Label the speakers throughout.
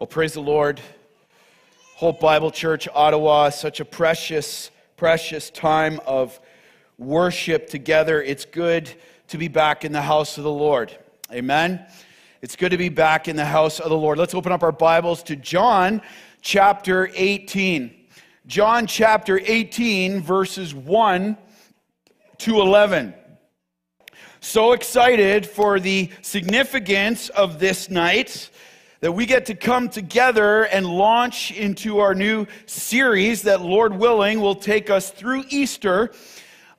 Speaker 1: Well, praise the Lord. Hope Bible Church, Ottawa, such a precious, precious time of worship together. It's good to be back in the house of the Lord. Amen. It's good to be back in the house of the Lord. Let's open up our Bibles to John chapter 18. John chapter 18, verses 1 to 11. So excited for the significance of this night that we get to come together and launch into our new series that, Lord willing, will take us through Easter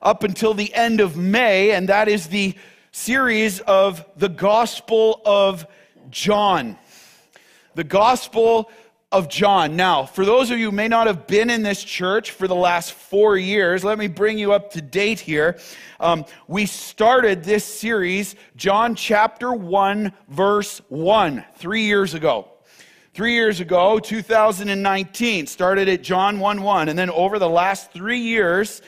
Speaker 1: up until the end of May, and that is the series of the Gospel of John. The Gospel of John. Now, for those of you who may not have been in this church for the last four years, let me bring you up to date here. Um, we started this series, John chapter 1, verse 1, three years ago. Three years ago, 2019, started at John 1 1. And then over the last three years,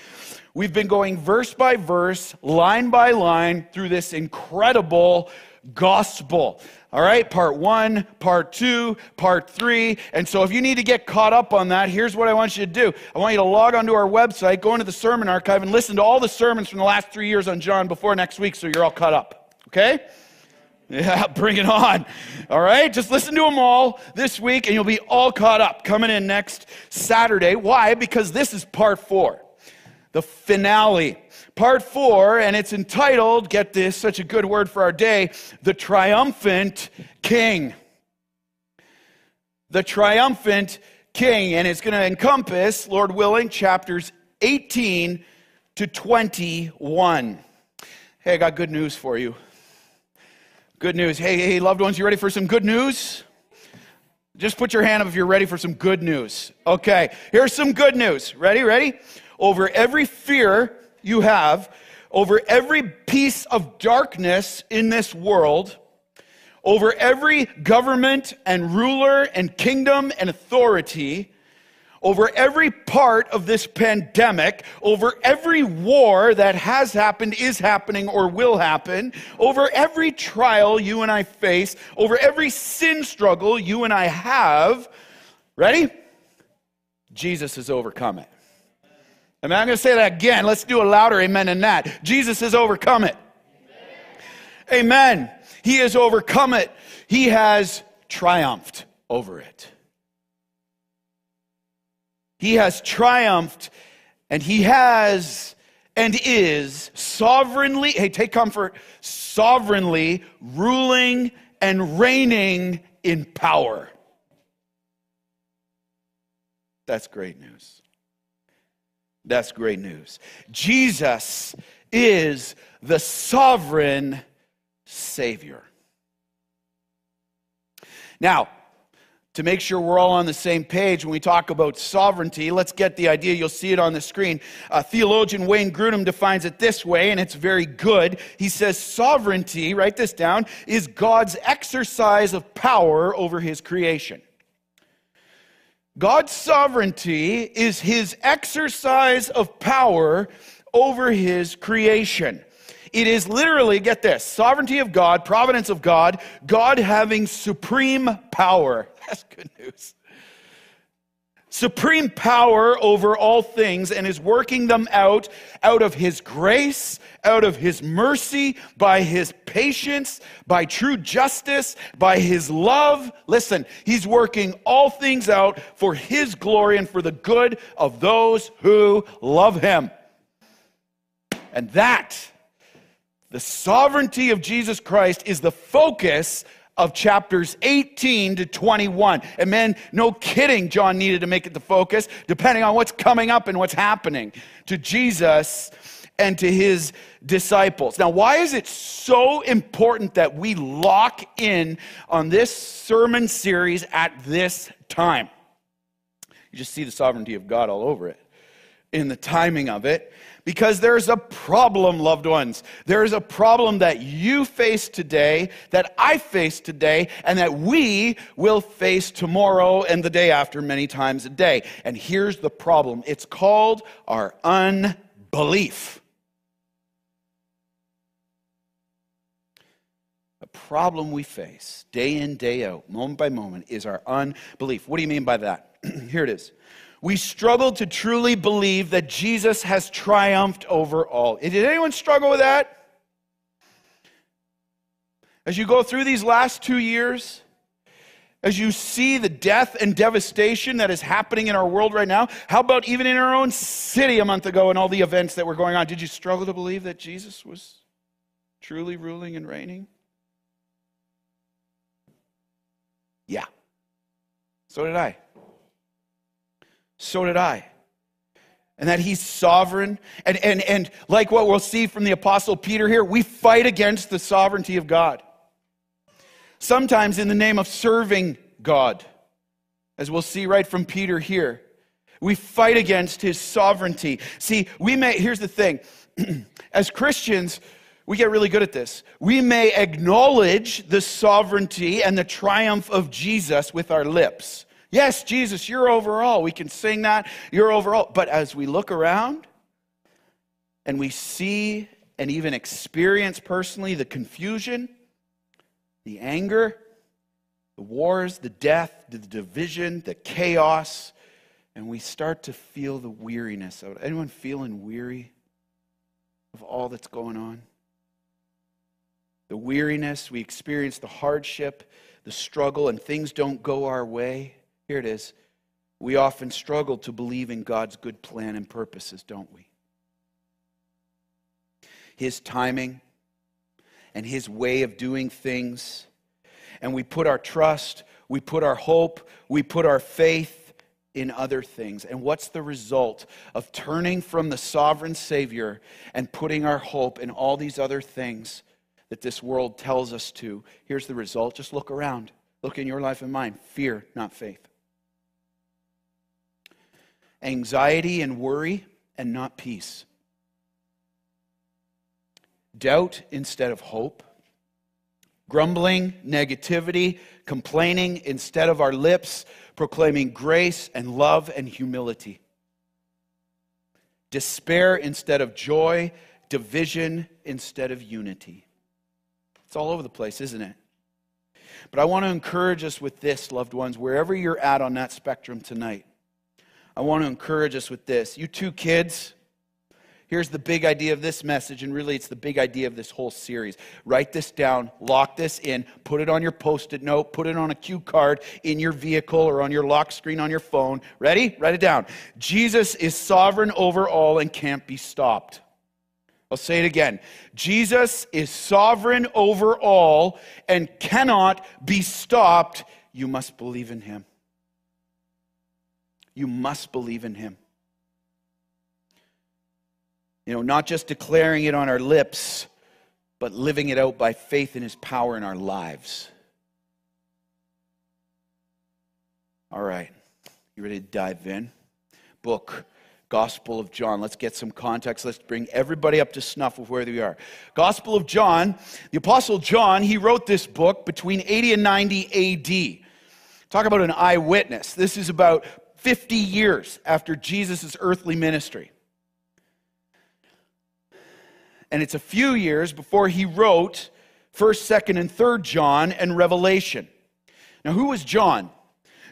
Speaker 1: we've been going verse by verse, line by line through this incredible gospel. All right, part one, part two, part three. And so if you need to get caught up on that, here's what I want you to do. I want you to log onto our website, go into the sermon archive, and listen to all the sermons from the last three years on John before next week so you're all caught up. Okay? Yeah, bring it on. All right, just listen to them all this week and you'll be all caught up coming in next Saturday. Why? Because this is part four, the finale part four, and it's entitled, get this, such a good word for our day, The Triumphant King. The Triumphant King. And it's going to encompass, Lord willing, chapters 18 to 21. Hey, I got good news for you. Good news. Hey, hey, loved ones, you ready for some good news? Just put your hand up if you're ready for some good news. Okay, here's some good news. Ready, ready? Over every fear you have over every piece of darkness in this world, over every government and ruler and kingdom and authority, over every part of this pandemic, over every war that has happened, is happening, or will happen, over every trial you and I face, over every sin struggle you and I have. Ready? Jesus has overcome it. I mean, I'm going to say that again. Let's do a louder amen in that. Jesus has overcome it. Amen. amen. He has overcome it. He has triumphed over it. He has triumphed and he has and is sovereignly, hey, take comfort, sovereignly ruling and reigning in power. That's great news. That's great news. Jesus is the sovereign Savior. Now, to make sure we're all on the same page when we talk about sovereignty, let's get the idea. You'll see it on the screen. Uh, theologian Wayne Grudem defines it this way, and it's very good. He says, Sovereignty, write this down, is God's exercise of power over his creation. God's sovereignty is his exercise of power over his creation. It is literally, get this, sovereignty of God, providence of God, God having supreme power. That's good news supreme power over all things and is working them out out of his grace, out of his mercy, by his patience, by true justice, by his love. Listen, he's working all things out for his glory and for the good of those who love him. And that, the sovereignty of Jesus Christ, is the focus of chapters 18 to 21. And man, no kidding, John needed to make it the focus, depending on what's coming up and what's happening to Jesus and to his disciples. Now, why is it so important that we lock in on this sermon series at this time? You just see the sovereignty of God all over it in the timing of it because there's a problem, loved ones. There's a problem that you face today, that I face today, and that we will face tomorrow and the day after many times a day. And here's the problem it's called our unbelief. A problem we face day in, day out, moment by moment, is our unbelief. What do you mean by that? Here it is. We struggle to truly believe that Jesus has triumphed over all. Did anyone struggle with that? As you go through these last two years, as you see the death and devastation that is happening in our world right now, how about even in our own city a month ago and all the events that were going on? Did you struggle to believe that Jesus was truly ruling and reigning? Yeah. So did I. So did I. And that he's sovereign. And, and, and like what we'll see from the Apostle Peter here, we fight against the sovereignty of God. Sometimes in the name of serving God, as we'll see right from Peter here. We fight against his sovereignty. See, we may, here's the thing as Christians, we get really good at this. We may acknowledge the sovereignty and the triumph of Jesus with our lips. Yes, Jesus, you're over all. We can sing that. You're over all. But as we look around and we see and even experience personally the confusion, the anger, the wars, the death, the division, the chaos, and we start to feel the weariness of it. Anyone feeling weary of all that's going on? the weariness, we experience the hardship, the struggle, and things don't go our way. Here it is. We often struggle to believe in God's good plan and purposes, don't we? His timing and His way of doing things. And we put our trust, we put our hope, we put our faith in other things. And what's the result of turning from the sovereign Savior and putting our hope in all these other things? that this world tells us to, here's the result. Just look around. Look in your life and mine. Fear, not faith. Anxiety and worry, and not peace. Doubt instead of hope. Grumbling, negativity, complaining instead of our lips, proclaiming grace and love and humility. Despair instead of joy, division instead of unity. It's all over the place, isn't it? But I want to encourage us with this, loved ones, wherever you're at on that spectrum tonight. I want to encourage us with this. You two kids, here's the big idea of this message, and really it's the big idea of this whole series. Write this down, lock this in, put it on your post it note, put it on a cue card in your vehicle or on your lock screen on your phone. Ready? Write it down. Jesus is sovereign over all and can't be stopped. I'll say it again. Jesus is sovereign over all and cannot be stopped. You must believe in him. You must believe in him. You know, not just declaring it on our lips, but living it out by faith in his power in our lives. All right. You ready to dive in? Book Gospel of John. Let's get some context. Let's bring everybody up to snuff with where we are. Gospel of John, the Apostle John, he wrote this book between 80 and 90 AD. Talk about an eyewitness. This is about 50 years after Jesus' earthly ministry. And it's a few years before he wrote 1st, 2nd, and 3rd John and Revelation. Now, who was John?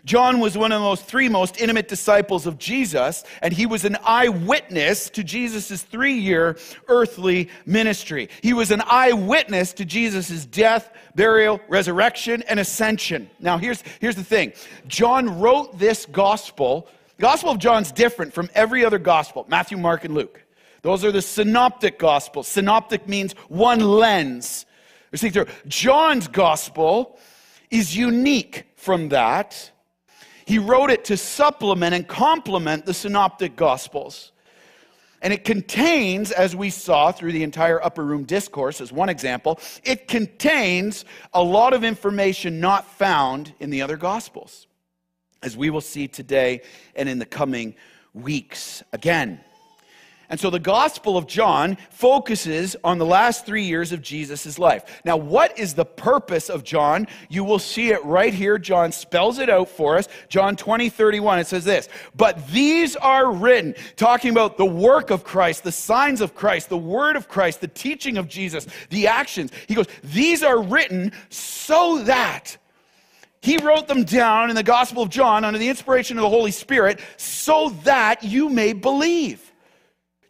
Speaker 1: John was one of those three most intimate disciples of Jesus, and he was an eyewitness to Jesus' three year earthly ministry. He was an eyewitness to Jesus' death, burial, resurrection, and ascension. Now, here's, here's the thing John wrote this gospel. The Gospel of John's different from every other gospel Matthew, Mark, and Luke. Those are the synoptic gospels. Synoptic means one lens. John's gospel is unique from that he wrote it to supplement and complement the synoptic gospels. And it contains, as we saw through the entire upper room discourse, as one example, it contains a lot of information not found in the other gospels, as we will see today and in the coming weeks. Again, And so the Gospel of John focuses on the last three years of Jesus' life. Now, what is the purpose of John? You will see it right here. John spells it out for us. John 20, 31, it says this But these are written, talking about the work of Christ, the signs of Christ, the word of Christ, the teaching of Jesus, the actions. He goes, These are written so that. He wrote them down in the Gospel of John under the inspiration of the Holy Spirit so that you may believe.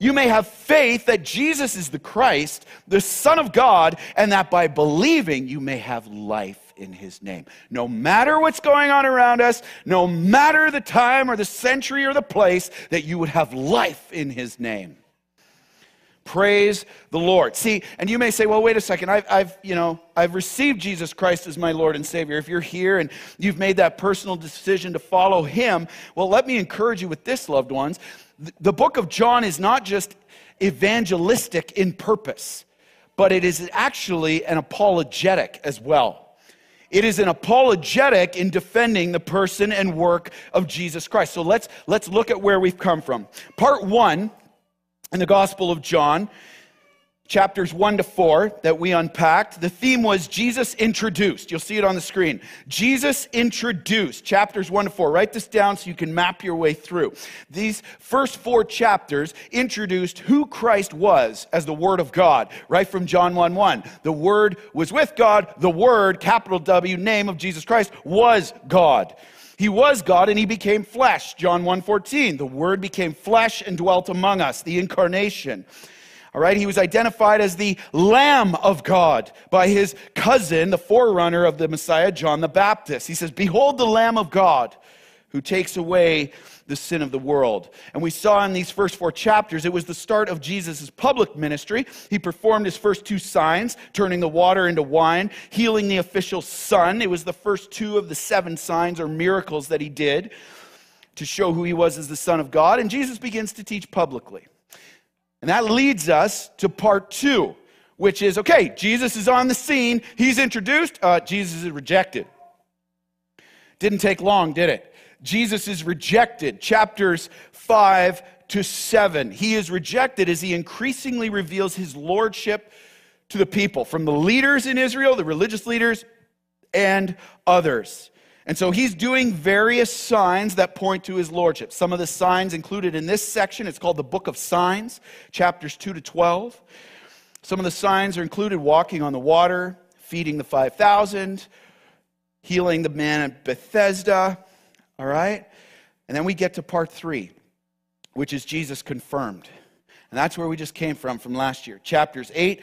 Speaker 1: You may have faith that Jesus is the Christ, the Son of God, and that by believing you may have life in his name. No matter what's going on around us, no matter the time or the century or the place, that you would have life in his name. Praise the Lord. See, and you may say, well, wait a second. I've, I've, you know, I've received Jesus Christ as my Lord and Savior. If you're here and you've made that personal decision to follow him, well, let me encourage you with this, loved ones the book of John is not just evangelistic in purpose, but it is actually an apologetic as well. It is an apologetic in defending the person and work of Jesus Christ. So let's, let's look at where we've come from. Part one in the Gospel of John chapters 1 to 4 that we unpacked, the theme was Jesus introduced. You'll see it on the screen. Jesus introduced, chapters 1 to 4. Write this down so you can map your way through. These first four chapters introduced who Christ was as the Word of God, right from John 1 1. The Word was with God, the Word, capital W, name of Jesus Christ, was God. He was God and he became flesh. John 1:14. The word became flesh and dwelt among us, the incarnation. All right, he was identified as the Lamb of God by his cousin, the forerunner of the Messiah, John the Baptist. He says, Behold the Lamb of God who takes away the sin of the world. And we saw in these first four chapters, it was the start of Jesus' public ministry. He performed his first two signs, turning the water into wine, healing the official son. It was the first two of the seven signs or miracles that he did to show who he was as the Son of God. And Jesus begins to teach publicly. And that leads us to part two, which is okay, Jesus is on the scene. He's introduced. Uh, Jesus is rejected. Didn't take long, did it? Jesus is rejected. Chapters 5 to 7. He is rejected as he increasingly reveals his lordship to the people, from the leaders in Israel, the religious leaders, and others. And so he's doing various signs that point to his lordship. Some of the signs included in this section, it's called the Book of Signs, chapters 2 to 12. Some of the signs are included walking on the water, feeding the 5,000, healing the man at Bethesda. All right? And then we get to part 3, which is Jesus confirmed. And that's where we just came from from last year. Chapters 8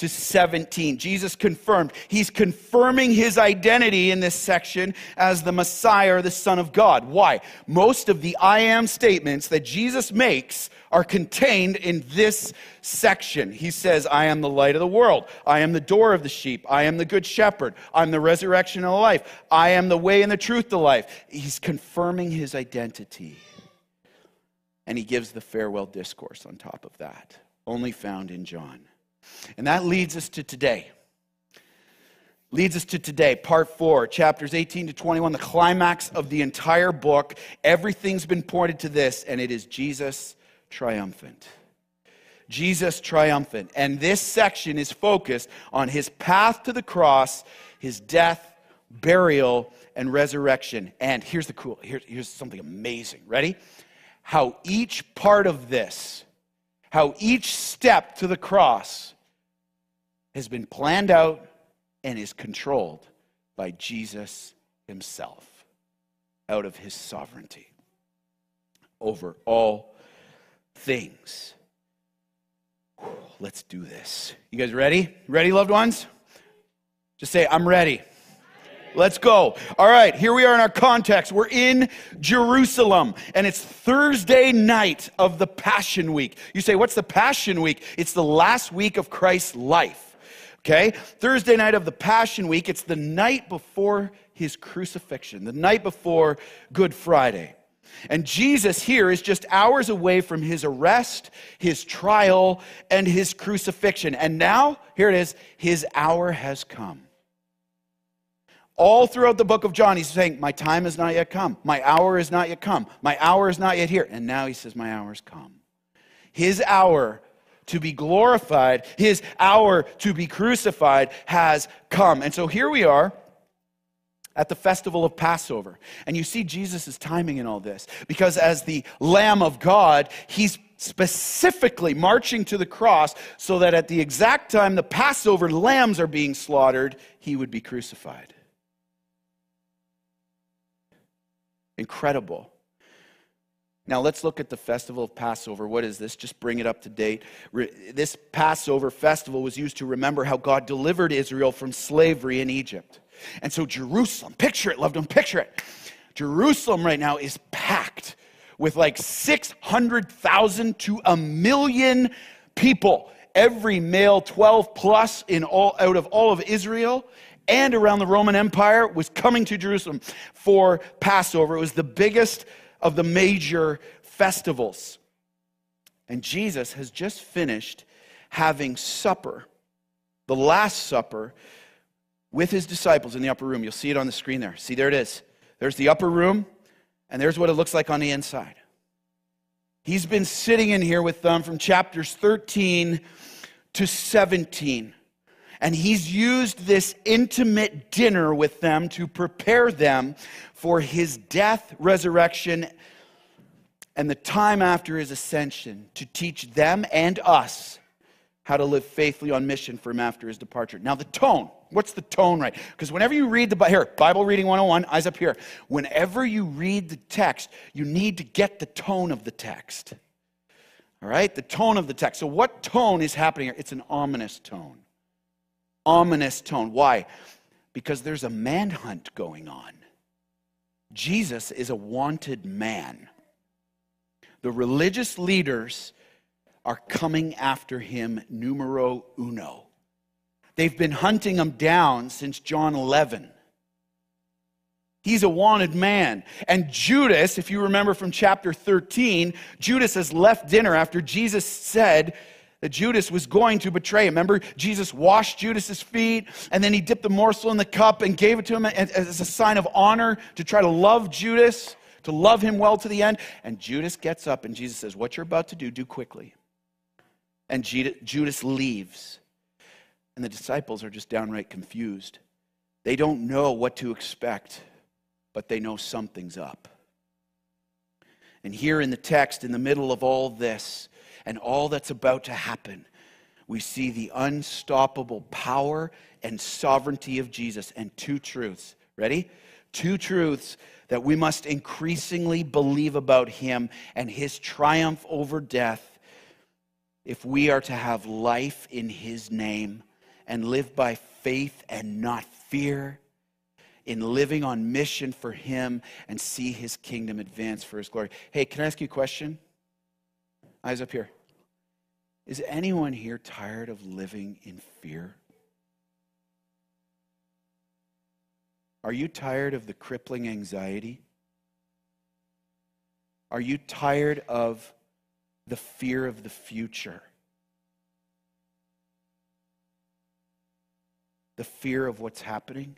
Speaker 1: to 17. Jesus confirmed. He's confirming his identity in this section as the Messiah or the Son of God. Why? Most of the I am statements that Jesus makes are contained in this section. He says, I am the light of the world. I am the door of the sheep. I am the good shepherd. I'm the resurrection and the life. I am the way and the truth to life. He's confirming his identity. And he gives the farewell discourse on top of that, only found in John. And that leads us to today. Leads us to today, part four, chapters 18 to 21, the climax of the entire book. Everything's been pointed to this, and it is Jesus triumphant. Jesus triumphant. And this section is focused on his path to the cross, his death, burial, and resurrection. And here's the cool, here's, here's something amazing. Ready? How each part of this, how each step to the cross has been planned out and is controlled by Jesus himself out of his sovereignty over all things. Let's do this. You guys ready? Ready, loved ones? Just say, I'm ready. Let's go. All right, here we are in our context. We're in Jerusalem, and it's Thursday night of the Passion Week. You say, What's the Passion Week? It's the last week of Christ's life. Okay? Thursday night of the Passion Week, it's the night before his crucifixion, the night before Good Friday. And Jesus here is just hours away from his arrest, his trial, and his crucifixion. And now, here it is, his hour has come. All throughout the book of John, he's saying, My time has not yet come. My hour is not yet come. My hour is not yet here. And now he says, My hour has come. His hour to be glorified, his hour to be crucified has come. And so here we are at the festival of Passover. And you see Jesus' timing in all this because as the Lamb of God, he's specifically marching to the cross so that at the exact time the Passover lambs are being slaughtered, he would be crucified. Incredible. Now let's look at the festival of Passover. What is this? Just bring it up to date. This Passover festival was used to remember how God delivered Israel from slavery in Egypt. And so Jerusalem, picture it, loved one, picture it. Jerusalem right now is packed with like 600,000 to a million people. Every male 12 plus in all out of all of Israel and around the Roman Empire was coming to Jerusalem for Passover. It was the biggest of the major festivals. And Jesus has just finished having supper, the Last Supper, with his disciples in the upper room. You'll see it on the screen there. See, there it is. There's the upper room, and there's what it looks like on the inside. He's been sitting in here with them from chapters 13 to 17. And he's used this intimate dinner with them to prepare them for his death, resurrection, and the time after his ascension to teach them and us how to live faithfully on mission for him after his departure. Now, the tone. What's the tone right? Because whenever you read the Bible, here, Bible reading 101, eyes up here. Whenever you read the text, you need to get the tone of the text. All right? The tone of the text. So, what tone is happening here? It's an ominous tone. Ominous tone. Why? Because there's a manhunt going on. Jesus is a wanted man. The religious leaders are coming after him numero uno. They've been hunting him down since John 11. He's a wanted man. And Judas, if you remember from chapter 13, Judas has left dinner after Jesus said that Judas was going to betray him. Remember, Jesus washed Judas's feet and then he dipped the morsel in the cup and gave it to him as a sign of honor to try to love Judas, to love him well to the end. And Judas gets up and Jesus says, What you're about to do, do quickly. And Judas leaves. And the disciples are just downright confused. They don't know what to expect, but they know something's up. And here in the text, in the middle of all this and all that's about to happen, we see the unstoppable power and sovereignty of Jesus and two truths. Ready? Two truths that we must increasingly believe about him and his triumph over death if we are to have life in his name and live by faith and not fear, in living on mission for Him and see His kingdom advance for His glory. Hey, can I ask you a question? Eyes up here. Is anyone here tired of living in fear? Are you tired of the crippling anxiety? Are you tired of the fear of the future? the fear of what's happening,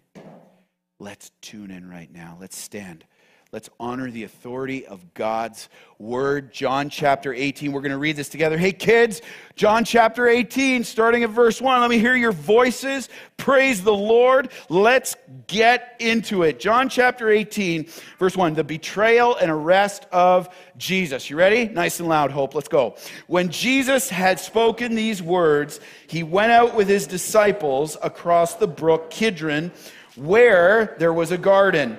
Speaker 1: let's tune in right now. Let's stand. Let's honor the authority of God's word. John chapter 18. We're going to read this together. Hey, kids, John chapter 18, starting at verse 1. Let me hear your voices. Praise the Lord. Let's get into it. John chapter 18, verse 1. The betrayal and arrest of Jesus. You ready? Nice and loud, Hope. Let's go. When Jesus had spoken these words, he went out with his disciples across the brook Kidron where there was a garden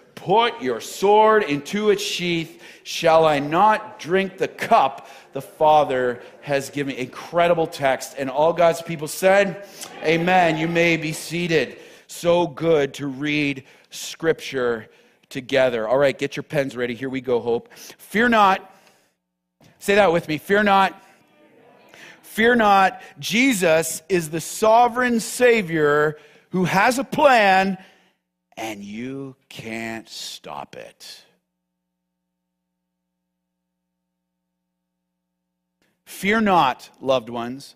Speaker 1: Put your sword into its sheath. Shall I not drink the cup the Father has given? Incredible text. And all God's people said, Amen. You may be seated. So good to read scripture together. All right, get your pens ready. Here we go, Hope. Fear not. Say that with me. Fear not. Fear not. Jesus is the sovereign Savior who has a plan, and you can't stop it. Fear not, loved ones.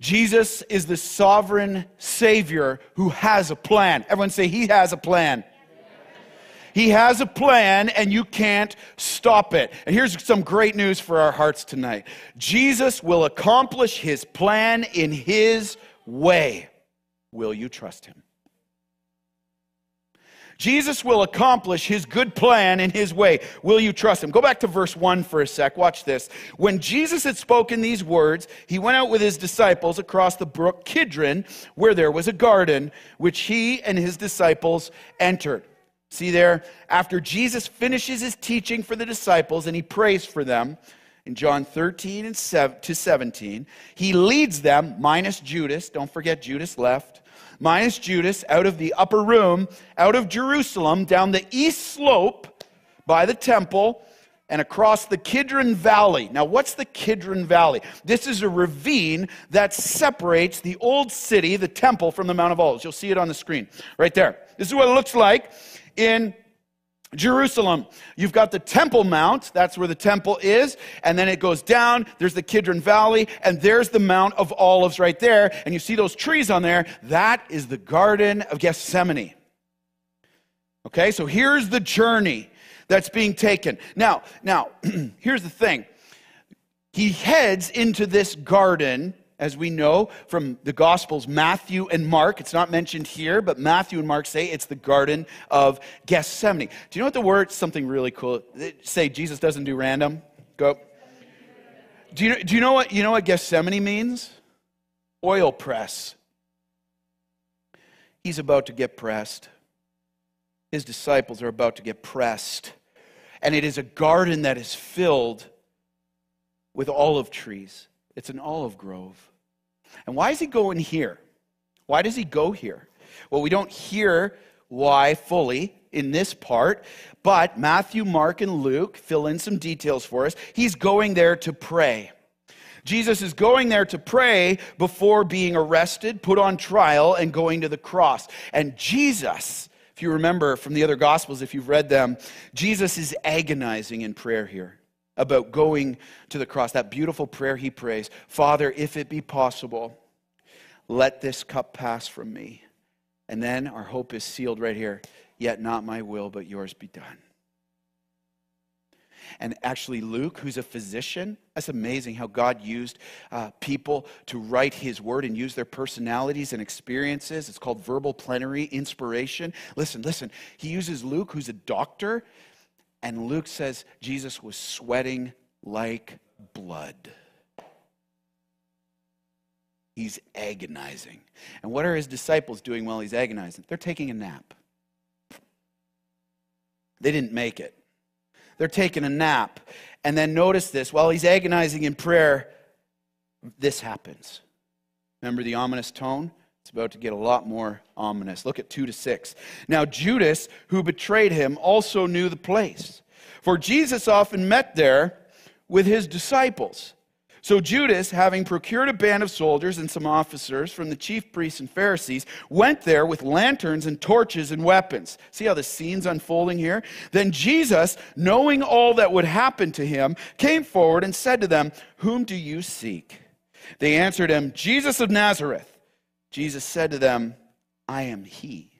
Speaker 1: Jesus is the sovereign Savior who has a plan. Everyone say, He has a plan. He has a plan and you can't stop it. And here's some great news for our hearts tonight Jesus will accomplish his plan in his way. Will you trust him? Jesus will accomplish his good plan in his way. Will you trust him? Go back to verse 1 for a sec. Watch this. When Jesus had spoken these words, he went out with his disciples across the brook Kidron, where there was a garden, which he and his disciples entered. See there, after Jesus finishes his teaching for the disciples and he prays for them in John 13 and 7 to 17, he leads them, minus Judas, don't forget Judas left, minus Judas, out of the upper room, out of Jerusalem, down the east slope by the temple and across the Kidron Valley. Now, what's the Kidron Valley? This is a ravine that separates the old city, the temple, from the Mount of Olives. You'll see it on the screen right there. This is what it looks like in Jerusalem. You've got the Temple Mount, that's where the temple is, and then it goes down, there's the Kidron Valley, and there's the Mount of Olives right there, and you see those trees on there. That is the Garden of Gethsemane. Okay, so here's the journey that's being taken. Now, now, here's the thing. He heads into this garden as we know from the Gospels, Matthew and Mark. It's not mentioned here, but Matthew and Mark say it's the Garden of Gethsemane. Do you know what the word, something really cool, say Jesus doesn't do random? Go. Do you, do you, know, what, you know what Gethsemane means? Oil press. He's about to get pressed. His disciples are about to get pressed. And it is a garden that is filled with olive trees. It's an olive grove. And why is he going here? Why does he go here? Well, we don't hear why fully in this part, but Matthew, Mark, and Luke fill in some details for us. He's going there to pray. Jesus is going there to pray before being arrested, put on trial, and going to the cross. And Jesus, if you remember from the other Gospels, if you've read them, Jesus is agonizing in prayer here about going to the cross. That beautiful prayer he prays Father, if it be possible, let this cup pass from me. And then our hope is sealed right here. Yet not my will, but yours be done. And actually, Luke, who's a physician, that's amazing how God used uh, people to write his word and use their personalities and experiences. It's called verbal plenary inspiration. Listen, listen. He uses Luke, who's a doctor, and Luke says Jesus was sweating like blood. He's agonizing. And what are his disciples doing while he's agonizing? They're taking a nap. They didn't make it. They're taking a nap. And then notice this while he's agonizing in prayer, this happens. Remember the ominous tone? It's about to get a lot more ominous. Look at 2 to 6. Now, Judas, who betrayed him, also knew the place, for Jesus often met there with his disciples. So Judas, having procured a band of soldiers and some officers from the chief priests and Pharisees, went there with lanterns and torches and weapons. See how the scene's unfolding here? Then Jesus, knowing all that would happen to him, came forward and said to them, Whom do you seek? They answered him, Jesus of Nazareth. Jesus said to them, I am he.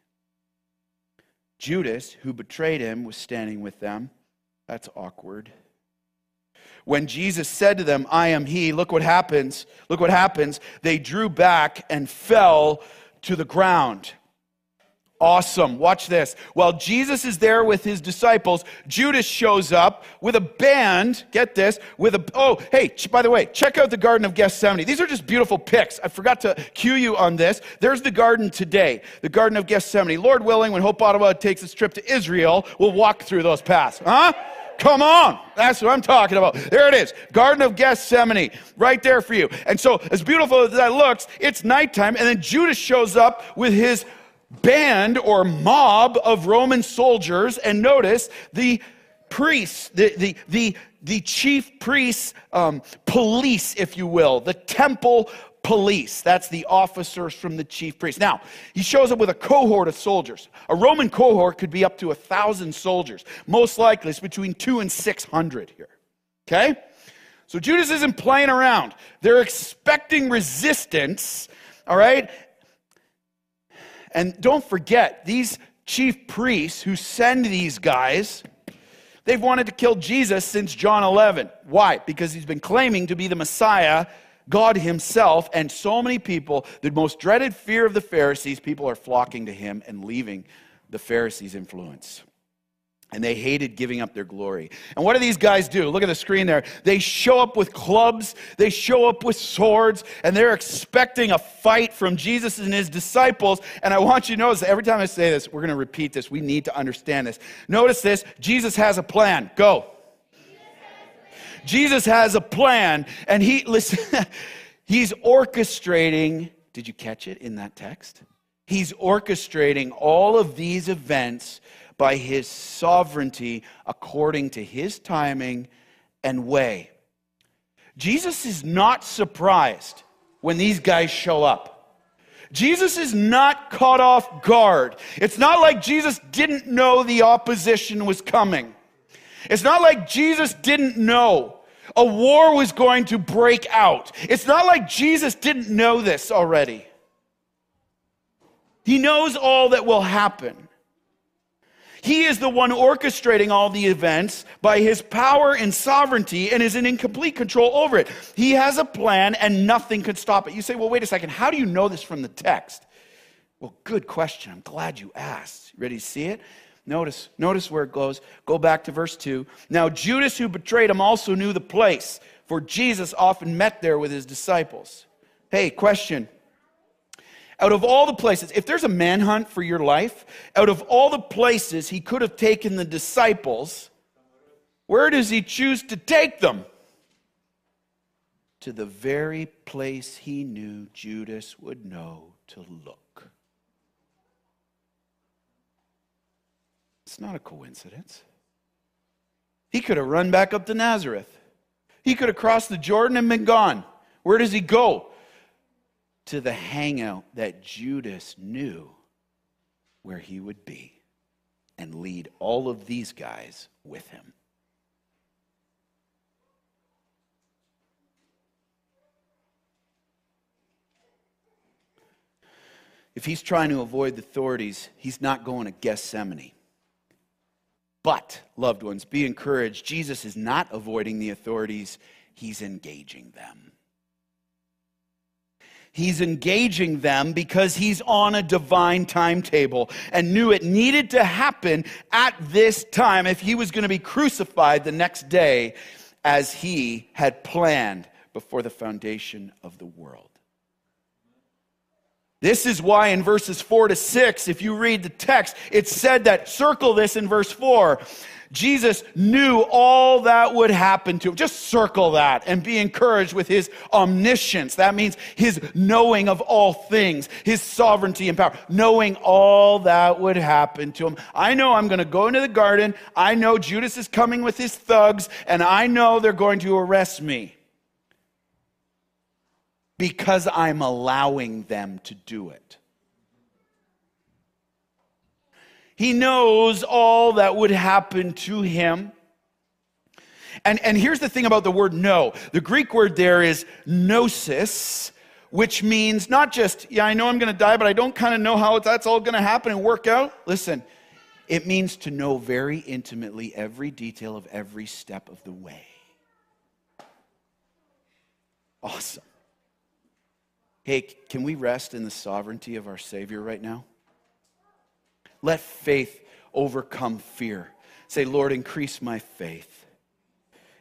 Speaker 1: Judas, who betrayed him, was standing with them. That's awkward. When Jesus said to them, I am he, look what happens. Look what happens. They drew back and fell to the ground. Awesome. Watch this. While Jesus is there with his disciples, Judas shows up with a band. Get this. With a, oh, hey, by the way, check out the Garden of Gethsemane. These are just beautiful pics. I forgot to cue you on this. There's the garden today, the Garden of Gethsemane. Lord willing, when Hope Ottawa takes its trip to Israel, we'll walk through those paths. Huh? Come on. That's what I'm talking about. There it is. Garden of Gethsemane, right there for you. And so, as beautiful as that looks, it's nighttime, and then Judas shows up with his band or mob of Roman soldiers, and notice the priests, the, the, the, the chief priests, um, police, if you will, the temple police. That's the officers from the chief priest. Now, he shows up with a cohort of soldiers. A Roman cohort could be up to a thousand soldiers. Most likely, it's between two and six hundred here. Okay? So Judas isn't playing around. They're expecting resistance, all right? And don't forget, these chief priests who send these guys, they've wanted to kill Jesus since John 11. Why? Because he's been claiming to be the Messiah, God himself, and so many people, the most dreaded fear of the Pharisees, people are flocking to him and leaving the Pharisees' influence and they hated giving up their glory. And what do these guys do? Look at the screen there. They show up with clubs, they show up with swords, and they're expecting a fight from Jesus and his disciples. And I want you to notice every time I say this, we're going to repeat this. We need to understand this. Notice this Jesus has a plan. Go. Jesus has a plan, and he, listen, he's orchestrating. Did you catch it in that text? He's orchestrating all of these events by his sovereignty according to his timing and way. Jesus is not surprised when these guys show up. Jesus is not caught off guard. It's not like Jesus didn't know the opposition was coming. It's not like Jesus didn't know a war was going to break out. It's not like Jesus didn't know this already. He knows all that will happen. He is the one orchestrating all the events by his power and sovereignty and is in complete control over it. He has a plan and nothing could stop it. You say, well, wait a second. How do you know this from the text? Well, good question. I'm glad you asked. Ready to see it? Notice, notice where it goes. Go back to verse 2. Now, Judas, who betrayed him, also knew the place, for Jesus often met there with his disciples. Hey, question out of all the places, if there's a manhunt for your life, out of all the places he could have taken the disciples, where does he choose to take them? To the very place he knew Judas would know to look. It's not a coincidence. He could have run back up to Nazareth. He could have crossed the Jordan and been gone. Where does he go? To the hangout that Judas knew where he would be and lead all of these guys with him. If he's trying to avoid the authorities, he's not going to Gethsemane. But, loved ones, be encouraged. Jesus is not avoiding the authorities, he's engaging them. He's engaging them because he's on a divine timetable and knew it needed to happen at this time if he was going to be crucified the next day as he had planned before the foundation of the world. This is why in verses 4 to 6, if you read the text, it said that, circle this in verse 4, Jesus knew all that would happen to him. Just circle that and be encouraged with his omniscience. That means his knowing of all things, his sovereignty and power, knowing all that would happen to him. I know I'm going to go into the garden. I know Judas is coming with his thugs, and I know they're going to arrest me because I'm allowing them to do it. He knows all that would happen to him. And, and here's the thing about the word know the Greek word there is gnosis, which means not just, yeah, I know I'm going to die, but I don't kind of know how that's all going to happen and work out. Listen, it means to know very intimately every detail of every step of the way. Awesome. Hey, can we rest in the sovereignty of our Savior right now? Let faith overcome fear. Say, Lord, increase my faith.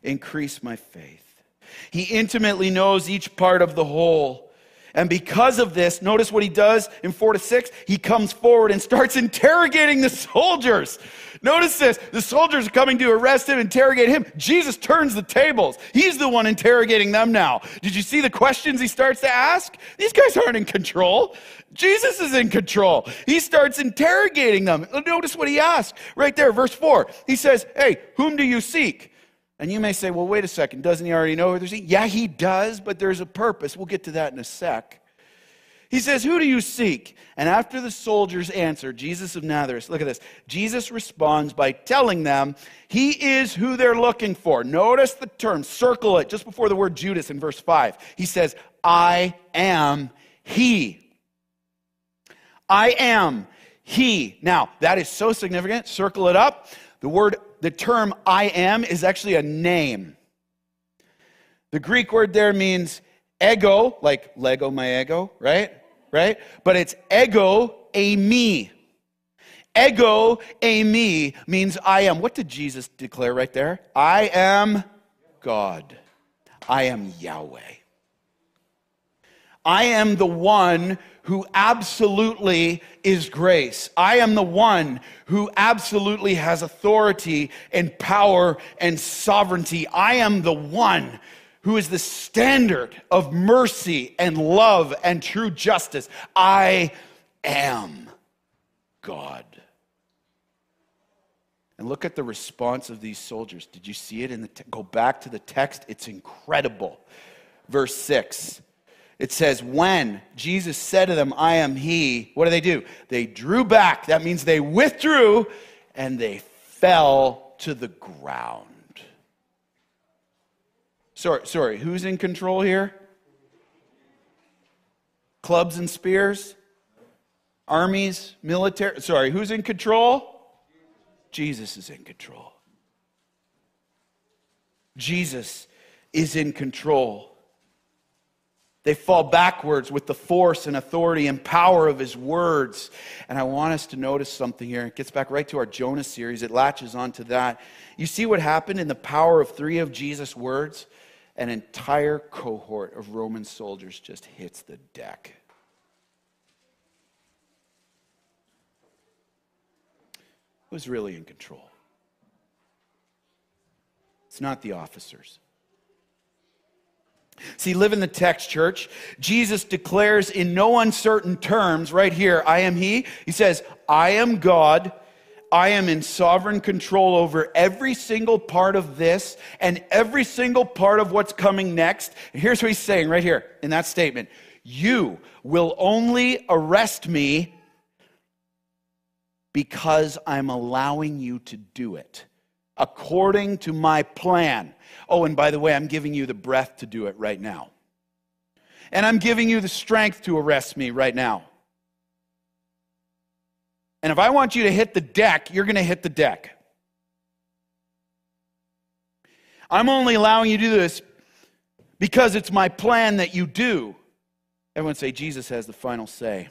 Speaker 1: Increase my faith. He intimately knows each part of the whole. And because of this, notice what he does in 4 to 6. He comes forward and starts interrogating the soldiers. Notice this. The soldiers are coming to arrest him, interrogate him. Jesus turns the tables. He's the one interrogating them now. Did you see the questions he starts to ask? These guys aren't in control. Jesus is in control. He starts interrogating them. Notice what he asks right there, verse 4. He says, Hey, whom do you seek? And you may say, well, wait a second, doesn't he already know who they're seeking? Yeah, he does, but there's a purpose. We'll get to that in a sec. He says, Who do you seek? And after the soldiers answer, Jesus of Nazareth, look at this. Jesus responds by telling them he is who they're looking for. Notice the term, circle it just before the word Judas in verse 5. He says, I am he. I am he. Now, that is so significant. Circle it up. The word the term I am is actually a name. The Greek word there means ego, like Lego my ego, right? Right? But it's ego eimi. Ego eimi means I am. What did Jesus declare right there? I am God. I am Yahweh. I am the one who absolutely is grace. I am the one who absolutely has authority and power and sovereignty. I am the one who is the standard of mercy and love and true justice. I am God. And look at the response of these soldiers. Did you see it in the te- go back to the text? It's incredible. Verse 6 it says, when Jesus said to them, I am he, what do they do? They drew back. That means they withdrew and they fell to the ground. Sorry, sorry, who's in control here? Clubs and spears? Armies, military? Sorry, who's in control? Jesus is in control. Jesus is in control. They fall backwards with the force and authority and power of his words. And I want us to notice something here. It gets back right to our Jonah series, it latches onto that. You see what happened in the power of three of Jesus' words? An entire cohort of Roman soldiers just hits the deck. Who's really in control? It's not the officers. See, live in the text, church. Jesus declares in no uncertain terms, right here, I am He. He says, I am God. I am in sovereign control over every single part of this and every single part of what's coming next. And here's what he's saying right here in that statement You will only arrest me because I'm allowing you to do it according to my plan. Oh, and by the way, I'm giving you the breath to do it right now. And I'm giving you the strength to arrest me right now. And if I want you to hit the deck, you're going to hit the deck. I'm only allowing you to do this because it's my plan that you do. Everyone say, Jesus has the final say.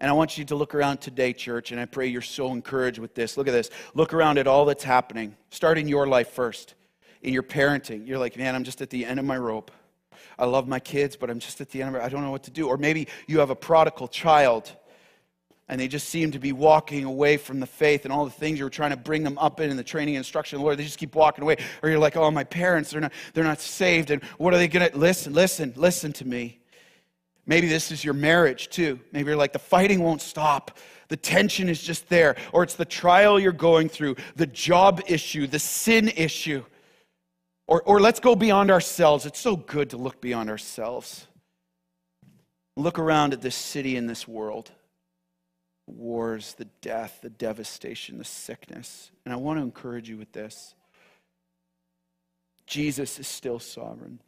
Speaker 1: And I want you to look around today, church, and I pray you're so encouraged with this. Look at this. Look around at all that's happening. Start in your life first, in your parenting. You're like, man, I'm just at the end of my rope. I love my kids, but I'm just at the end of it. I don't know what to do. Or maybe you have a prodigal child and they just seem to be walking away from the faith and all the things you were trying to bring them up in, and the training and instruction of the Lord. They just keep walking away. Or you're like, oh, my parents, they're not, they're not saved. And what are they going to? Listen, listen, listen to me. Maybe this is your marriage too. Maybe you're like, the fighting won't stop. The tension is just there. Or it's the trial you're going through, the job issue, the sin issue. Or, or let's go beyond ourselves. It's so good to look beyond ourselves. Look around at this city and this world wars, the death, the devastation, the sickness. And I want to encourage you with this Jesus is still sovereign.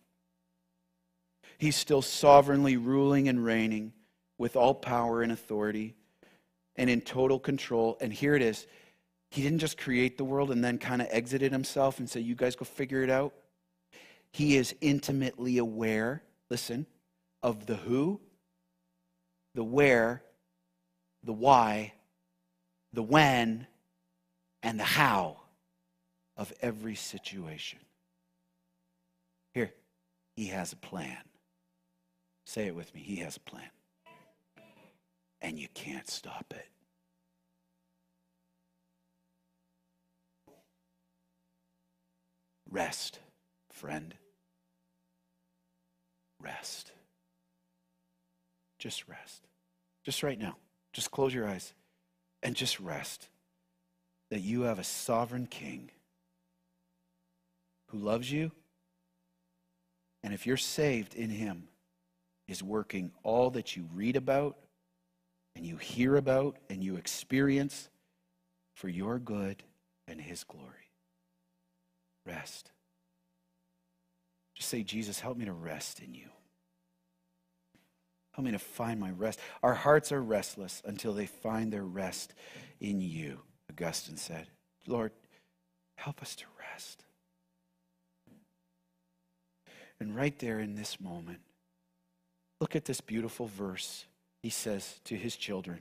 Speaker 1: He's still sovereignly ruling and reigning with all power and authority and in total control. And here it is. He didn't just create the world and then kind of exited himself and say, You guys go figure it out. He is intimately aware, listen, of the who, the where, the why, the when, and the how of every situation. Here, he has a plan. Say it with me. He has a plan. And you can't stop it. Rest, friend. Rest. Just rest. Just right now. Just close your eyes and just rest that you have a sovereign king who loves you. And if you're saved in him, is working all that you read about and you hear about and you experience for your good and his glory. Rest. Just say, Jesus, help me to rest in you. Help me to find my rest. Our hearts are restless until they find their rest in you, Augustine said. Lord, help us to rest. And right there in this moment, look at this beautiful verse he says to his children.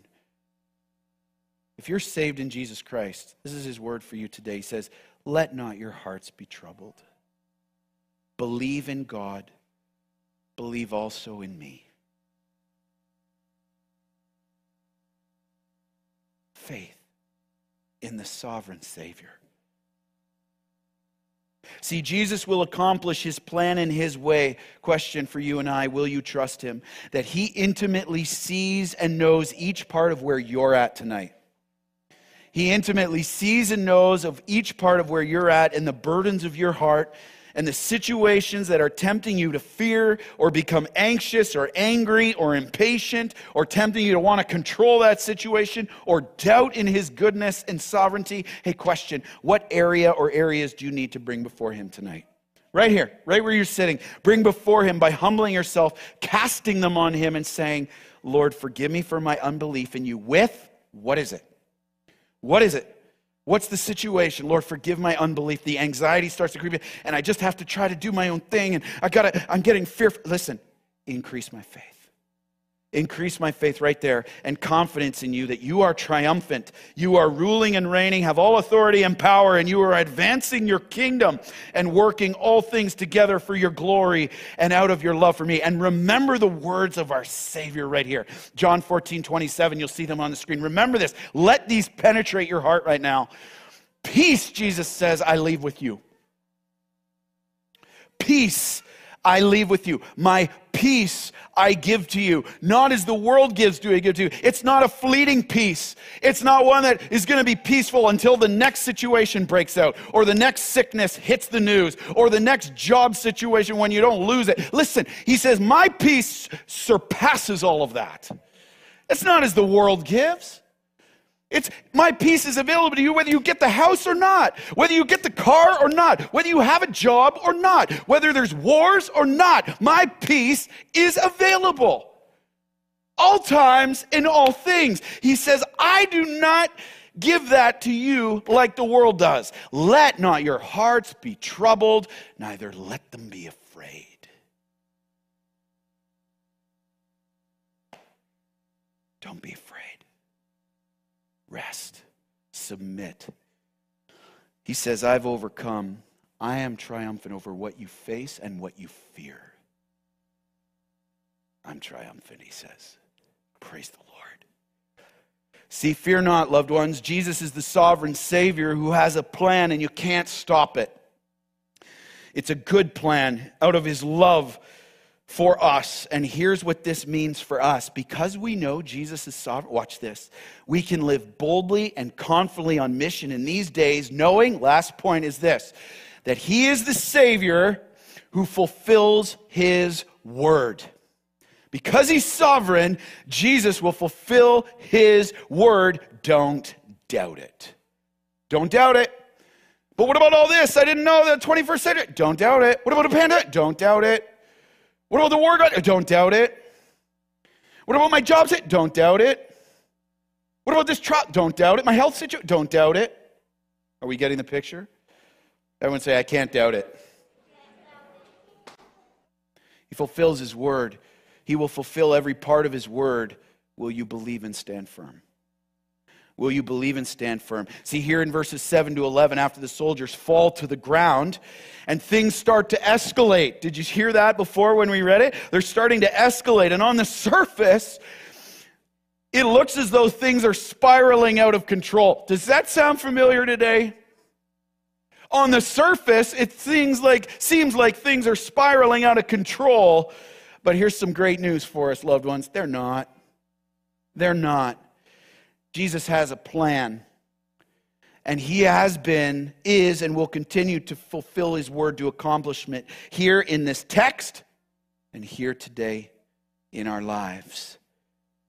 Speaker 1: If you're saved in Jesus Christ, this is his word for you today. He says, Let not your hearts be troubled. Believe in God, believe also in me. Faith in the sovereign Savior. See, Jesus will accomplish his plan in his way. Question for you and I Will you trust him? That he intimately sees and knows each part of where you're at tonight. He intimately sees and knows of each part of where you're at and the burdens of your heart and the situations that are tempting you to fear or become anxious or angry or impatient or tempting you to want to control that situation or doubt in his goodness and sovereignty. Hey, question what area or areas do you need to bring before him tonight? Right here, right where you're sitting. Bring before him by humbling yourself, casting them on him, and saying, Lord, forgive me for my unbelief in you. With what is it? What is it? What's the situation? Lord, forgive my unbelief. The anxiety starts to creep in, and I just have to try to do my own thing, and I gotta, I'm getting fearful. Listen, increase my faith. Increase my faith right there and confidence in you that you are triumphant. You are ruling and reigning, have all authority and power, and you are advancing your kingdom and working all things together for your glory and out of your love for me. And remember the words of our Savior right here. John 14, 27, you'll see them on the screen. Remember this. Let these penetrate your heart right now. Peace, Jesus says, I leave with you. Peace I leave with you. My peace I give to you. Not as the world gives do I give to you. It's not a fleeting peace. It's not one that is going to be peaceful until the next situation breaks out or the next sickness hits the news or the next job situation when you don't lose it. Listen, he says, My peace surpasses all of that. It's not as the world gives. It's my peace is available to you whether you get the house or not, whether you get the car or not, whether you have a job or not, whether there's wars or not. My peace is available. All times in all things. He says, I do not give that to you like the world does. Let not your hearts be troubled, neither let them be afraid. Don't be afraid rest, submit. He says, I've overcome. I am triumphant over what you face and what you fear. I'm triumphant, he says. Praise the Lord. See, fear not, loved ones. Jesus is the sovereign Savior who has a plan and you can't stop it. It's a good plan out of his love for us. And here's what this means for us. Because we know Jesus is sovereign, watch this. We can live boldly and confidently on mission in these days, knowing, last point is this, that He is the Savior who fulfills His word. Because He's sovereign, Jesus will fulfill His word. Don't doubt it. Don't doubt it. But what about all this? I didn't know the 21st century. Don't doubt it. What about a pandemic? Don't doubt it. What about the war God? Don't doubt it. What about my job? Don't doubt it. What about this trial? Don't doubt it. My health situation? Don't doubt it. Are we getting the picture? Everyone say, I can't doubt it. He fulfills his word. He will fulfill every part of his word. Will you believe and stand firm? Will you believe and stand firm? See, here in verses 7 to 11, after the soldiers fall to the ground and things start to escalate. Did you hear that before when we read it? They're starting to escalate. And on the surface, it looks as though things are spiraling out of control. Does that sound familiar today? On the surface, it seems like, seems like things are spiraling out of control. But here's some great news for us, loved ones. They're not. They're not. Jesus has a plan. And he has been, is, and will continue to fulfill his word to accomplishment here in this text and here today in our lives.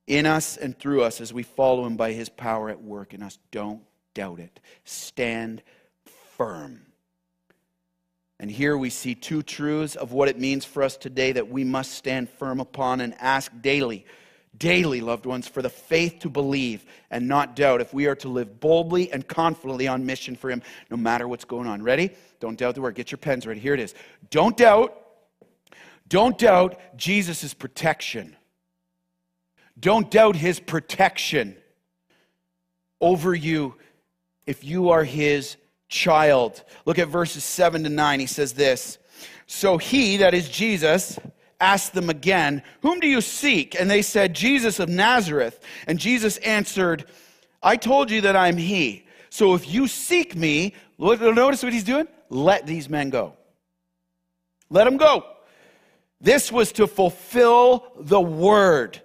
Speaker 1: In us and through us as we follow him by his power at work in us. Don't doubt it. Stand firm. And here we see two truths of what it means for us today that we must stand firm upon and ask daily. Daily, loved ones, for the faith to believe and not doubt if we are to live boldly and confidently on mission for Him, no matter what's going on. Ready? Don't doubt the word. Get your pens ready. Here it is. Don't doubt. Don't doubt Jesus' protection. Don't doubt His protection over you if you are His child. Look at verses 7 to 9. He says this So he, that is Jesus, asked them again, Whom do you seek? And they said, Jesus of Nazareth. And Jesus answered, I told you that I'm he. So if you seek me, notice what he's doing? Let these men go. Let them go. This was to fulfill the word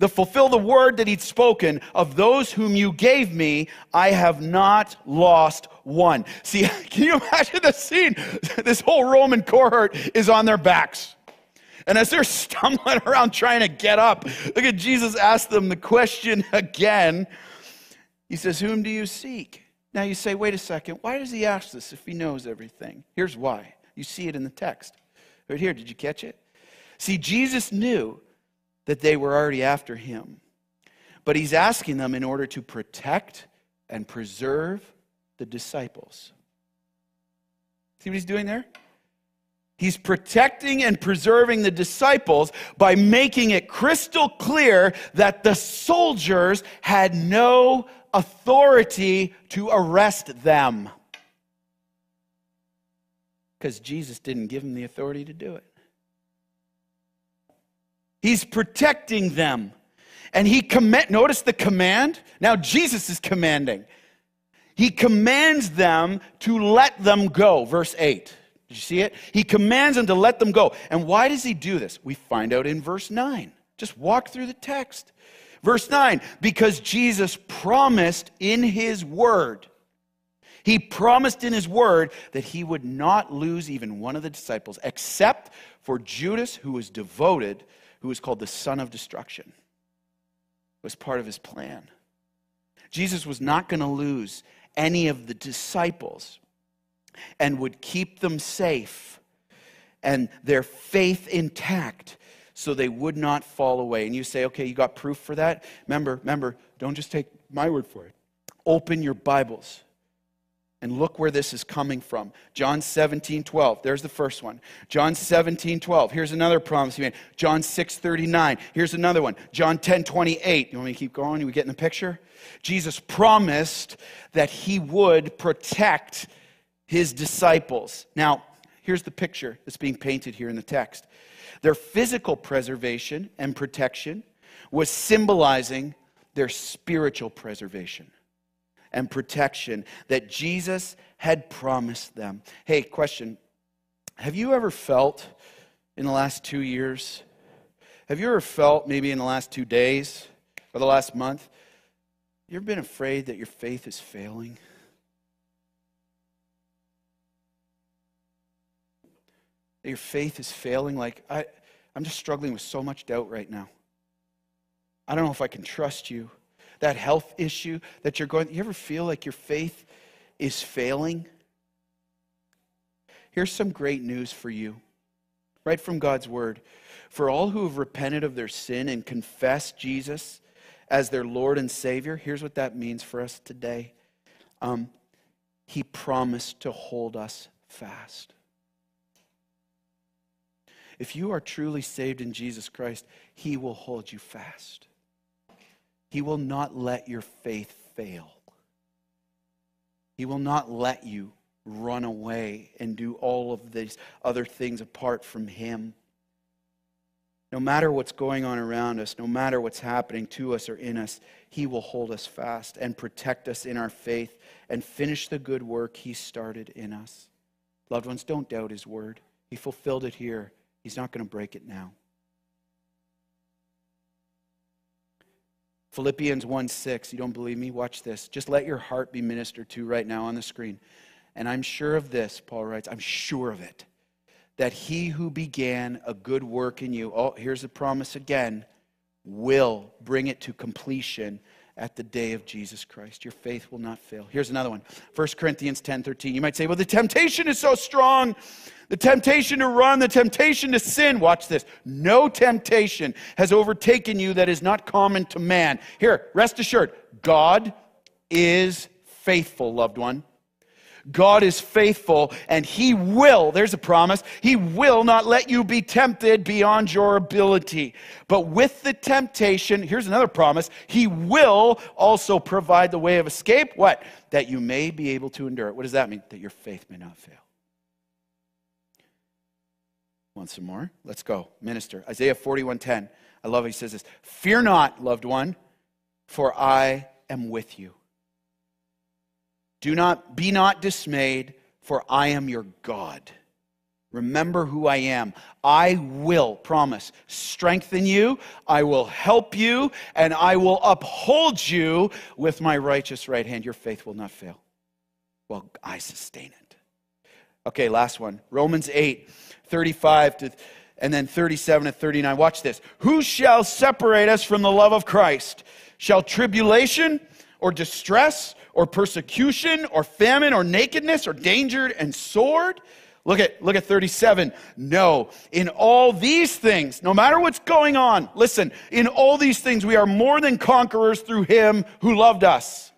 Speaker 1: to fulfill the word that he'd spoken of those whom you gave me, I have not lost one. See, can you imagine the scene? This whole Roman cohort is on their backs. And as they're stumbling around trying to get up, look at Jesus ask them the question again. He says, Whom do you seek? Now you say, wait a second, why does he ask this if he knows everything? Here's why. You see it in the text. Right here, did you catch it? See, Jesus knew that they were already after him. But he's asking them in order to protect and preserve the disciples. See what he's doing there? He's protecting and preserving the disciples by making it crystal clear that the soldiers had no authority to arrest them. Because Jesus didn't give them the authority to do it. He's protecting them. And he command notice the command. Now Jesus is commanding. He commands them to let them go. Verse 8. Did you see it? He commands them to let them go. And why does he do this? We find out in verse 9. Just walk through the text. Verse 9, because Jesus promised in his word, he promised in his word that he would not lose even one of the disciples, except for Judas, who was devoted who was called the son of destruction, it was part of his plan. Jesus was not going to lose any of the disciples and would keep them safe and their faith intact so they would not fall away. And you say, okay, you got proof for that? Remember, remember, don't just take my word for it. Open your Bibles and look where this is coming from. John 17, 12. There's the first one. John 17, 12. Here's another promise he made. John 6, 39. Here's another one. John 10, 28. You want me to keep going? Are we getting the picture? Jesus promised that he would protect his disciples. Now, here's the picture that's being painted here in the text. Their physical preservation and protection was symbolizing their spiritual preservation and protection that Jesus had promised them. Hey, question Have you ever felt in the last two years? Have you ever felt maybe in the last two days or the last month? You ever been afraid that your faith is failing? That your faith is failing? Like, I, I'm just struggling with so much doubt right now. I don't know if I can trust you that health issue that you're going, you ever feel like your faith is failing? Here's some great news for you. right from God's word. For all who have repented of their sin and confessed Jesus as their Lord and Savior, here's what that means for us today. Um, he promised to hold us fast. If you are truly saved in Jesus Christ, He will hold you fast. He will not let your faith fail. He will not let you run away and do all of these other things apart from Him. No matter what's going on around us, no matter what's happening to us or in us, He will hold us fast and protect us in our faith and finish the good work He started in us. Loved ones, don't doubt His word. He fulfilled it here, He's not going to break it now. Philippians 1 6. You don't believe me? Watch this. Just let your heart be ministered to right now on the screen. And I'm sure of this, Paul writes, I'm sure of it, that he who began a good work in you, oh, here's the promise again, will bring it to completion at the day of Jesus Christ. Your faith will not fail. Here's another one 1 Corinthians 10 13. You might say, well, the temptation is so strong. The temptation to run, the temptation to sin. Watch this. No temptation has overtaken you that is not common to man. Here, rest assured, God is faithful, loved one. God is faithful and He will, there's a promise, He will not let you be tempted beyond your ability. But with the temptation, here's another promise, He will also provide the way of escape. What? That you may be able to endure it. What does that mean? That your faith may not fail. Want some more? Let's go. Minister. Isaiah 41:10. I love it. He says this Fear not, loved one, for I am with you. Do not be not dismayed, for I am your God. Remember who I am. I will, promise, strengthen you, I will help you, and I will uphold you with my righteous right hand. Your faith will not fail. Well, I sustain it. Okay, last one. Romans 8, 35 to and then 37 to 39. Watch this. Who shall separate us from the love of Christ? Shall tribulation or distress or persecution or famine or nakedness or danger and sword? Look at, look at 37. No, in all these things, no matter what's going on, listen, in all these things, we are more than conquerors through him who loved us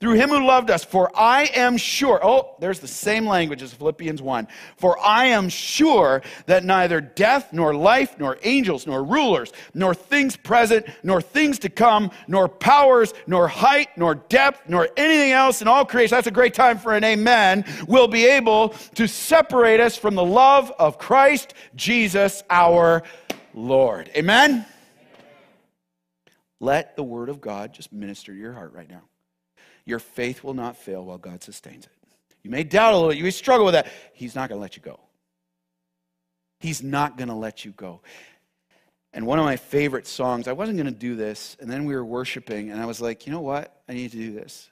Speaker 1: through him who loved us. For I am sure, oh, there's the same language as Philippians 1. For I am sure that neither death, nor life, nor angels, nor rulers, nor things present, nor things to come, nor powers, nor height, nor depth, nor anything else in all creation, that's a great time for an amen, will be able to separate us from the love of Christ Jesus our Lord. Amen? Let the word of God just minister to your heart right now your faith will not fail while God sustains it. You may doubt a little, you may struggle with that. He's not going to let you go. He's not going to let you go. And one of my favorite songs, I wasn't going to do this, and then we were worshiping, and I was like, you know what? I need to do this.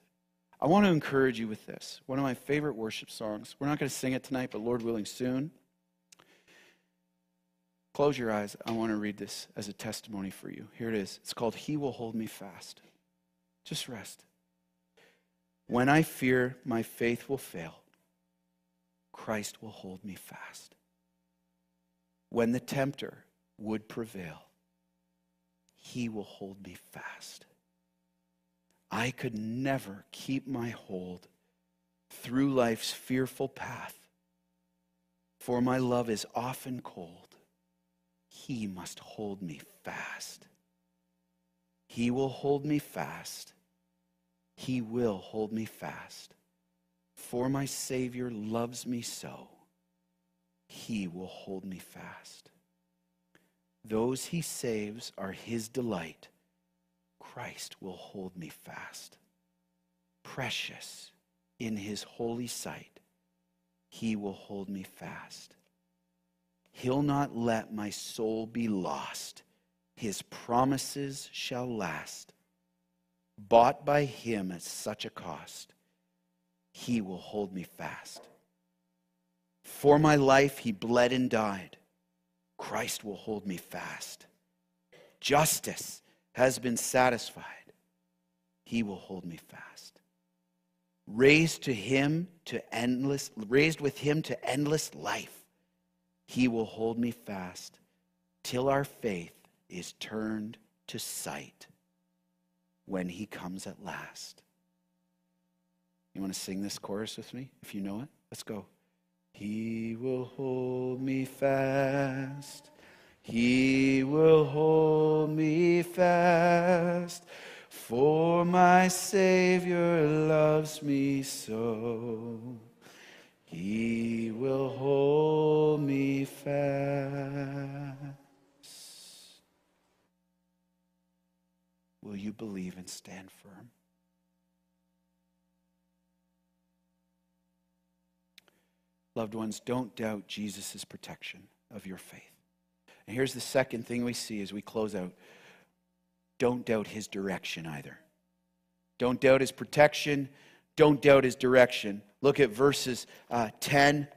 Speaker 1: I want to encourage you with this. One of my favorite worship songs. We're not going to sing it tonight, but Lord willing, soon. Close your eyes. I want to read this as a testimony for you. Here it is. It's called He Will Hold Me Fast. Just rest. When I fear my faith will fail, Christ will hold me fast. When the tempter would prevail, he will hold me fast. I could never keep my hold through life's fearful path, for my love is often cold. He must hold me fast. He will hold me fast he will hold me fast. For my Savior loves me so, He will hold me fast. Those He saves are His delight. Christ will hold me fast. Precious in His holy sight, He will hold me fast. He'll not let my soul be lost. His promises shall last bought by him at such a cost, he will hold me fast. For my life, he bled and died. Christ will hold me fast. Justice has been satisfied. He will hold me fast. Raised to him to endless, raised with him to endless life. he will hold me fast till our faith is turned to sight when he comes at last. You want to sing this chorus with me if you know it? Let's go. He will hold me fast. He will hold me fast. For my Savior loves me so. He will hold me fast. Will you believe and stand firm? Loved ones, don't doubt Jesus' protection of your faith. And here's the second thing we see as we close out don't doubt his direction either. Don't doubt his protection. Don't doubt his direction. Look at verses uh, 10